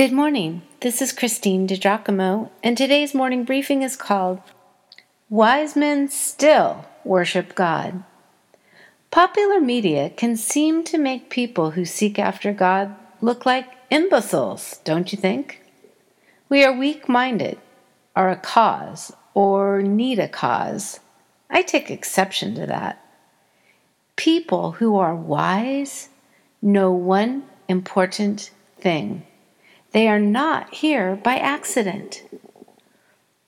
Good morning. This is Christine DiGiacomo, and today's morning briefing is called Wise Men Still Worship God. Popular media can seem to make people who seek after God look like imbeciles, don't you think? We are weak minded, are a cause, or need a cause. I take exception to that. People who are wise know one important thing they are not here by accident,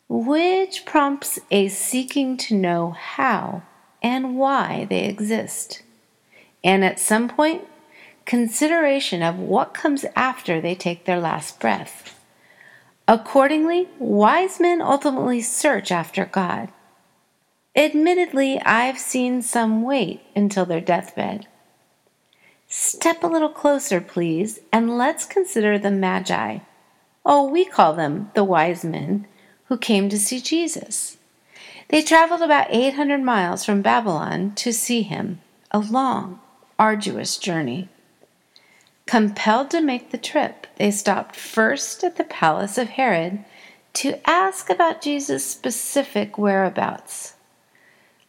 which prompts a seeking to know how and why they exist. And at some point, consideration of what comes after they take their last breath. Accordingly, wise men ultimately search after God. Admittedly, I've seen some wait until their deathbed. Step a little closer, please, and let's consider the Magi. Oh, we call them the wise men who came to see Jesus. They traveled about 800 miles from Babylon to see him, a long, arduous journey. Compelled to make the trip, they stopped first at the palace of Herod to ask about Jesus' specific whereabouts.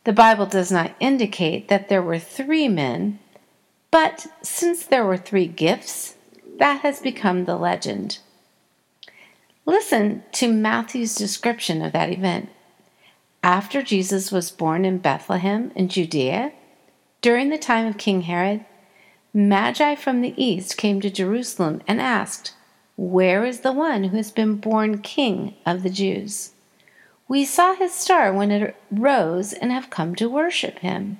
The Bible does not indicate that there were three men but since there were three gifts, that has become the legend. Listen to Matthew's description of that event. After Jesus was born in Bethlehem in Judea, during the time of King Herod, Magi from the east came to Jerusalem and asked, Where is the one who has been born King of the Jews? We saw his star when it rose and have come to worship him.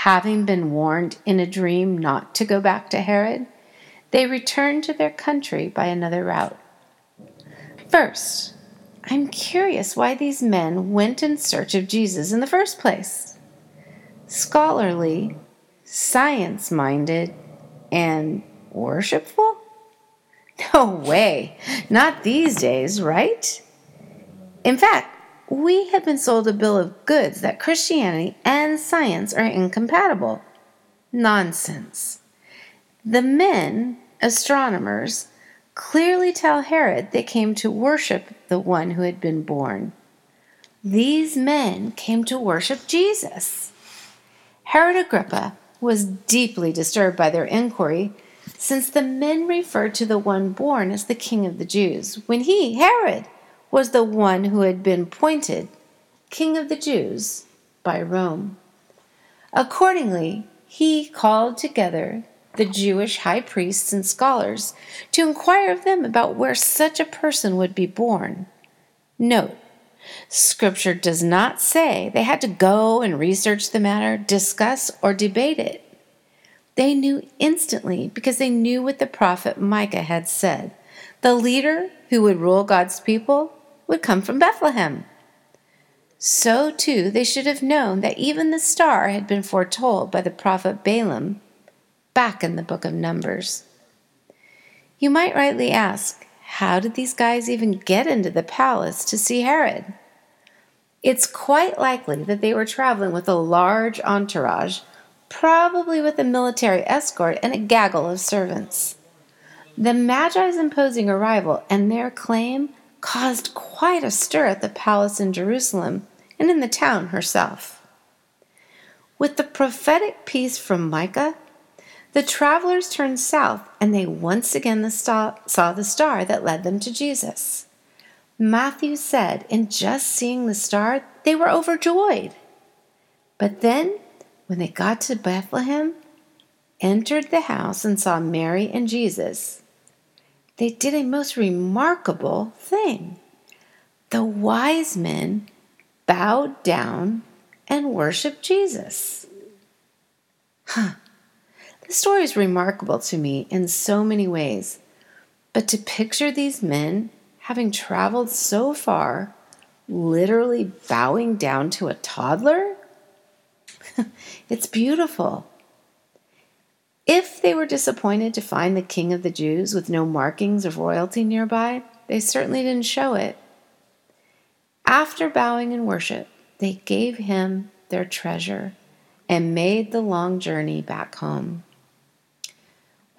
having been warned in a dream not to go back to Herod, they returned to their country by another route. First, I'm curious why these men went in search of Jesus in the first place. Scholarly, science minded, and worshipful? No way. Not these days, right? In fact, we have been sold a bill of goods that Christianity and science are incompatible. Nonsense. The men, astronomers, clearly tell Herod they came to worship the one who had been born. These men came to worship Jesus. Herod Agrippa was deeply disturbed by their inquiry, since the men referred to the one born as the King of the Jews, when he, Herod, was the one who had been appointed King of the Jews by Rome. Accordingly, he called together the Jewish high priests and scholars to inquire of them about where such a person would be born. Note, Scripture does not say they had to go and research the matter, discuss, or debate it. They knew instantly because they knew what the prophet Micah had said. The leader who would rule God's people would come from Bethlehem. So, too, they should have known that even the star had been foretold by the prophet Balaam back in the book of Numbers. You might rightly ask, how did these guys even get into the palace to see Herod? It's quite likely that they were traveling with a large entourage, probably with a military escort and a gaggle of servants. The Magi's imposing arrival and their claim caused quite a stir at the palace in Jerusalem and in the town herself. With the prophetic piece from Micah, the travelers turned south and they once again saw the star that led them to Jesus. Matthew said, in just seeing the star, they were overjoyed. But then, when they got to Bethlehem, entered the house, and saw Mary and Jesus, they did a most remarkable thing. The wise men bowed down and worshiped Jesus. Huh. The story is remarkable to me in so many ways, but to picture these men having traveled so far, literally bowing down to a toddler, it's beautiful. If they were disappointed to find the king of the Jews with no markings of royalty nearby, they certainly didn't show it. After bowing in worship, they gave him their treasure and made the long journey back home.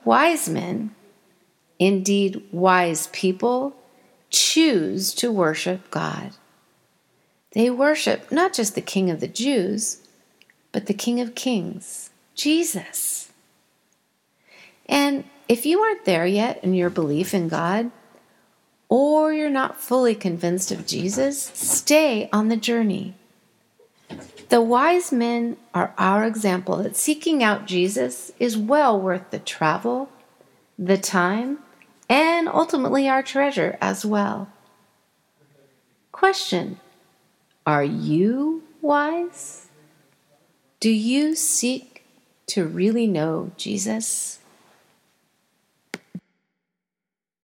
Wise men, indeed wise people, choose to worship God. They worship not just the King of the Jews, but the King of Kings, Jesus. And if you aren't there yet in your belief in God, or you're not fully convinced of Jesus, stay on the journey. The wise men are our example that seeking out Jesus is well worth the travel, the time, and ultimately our treasure as well. Question Are you wise? Do you seek to really know Jesus?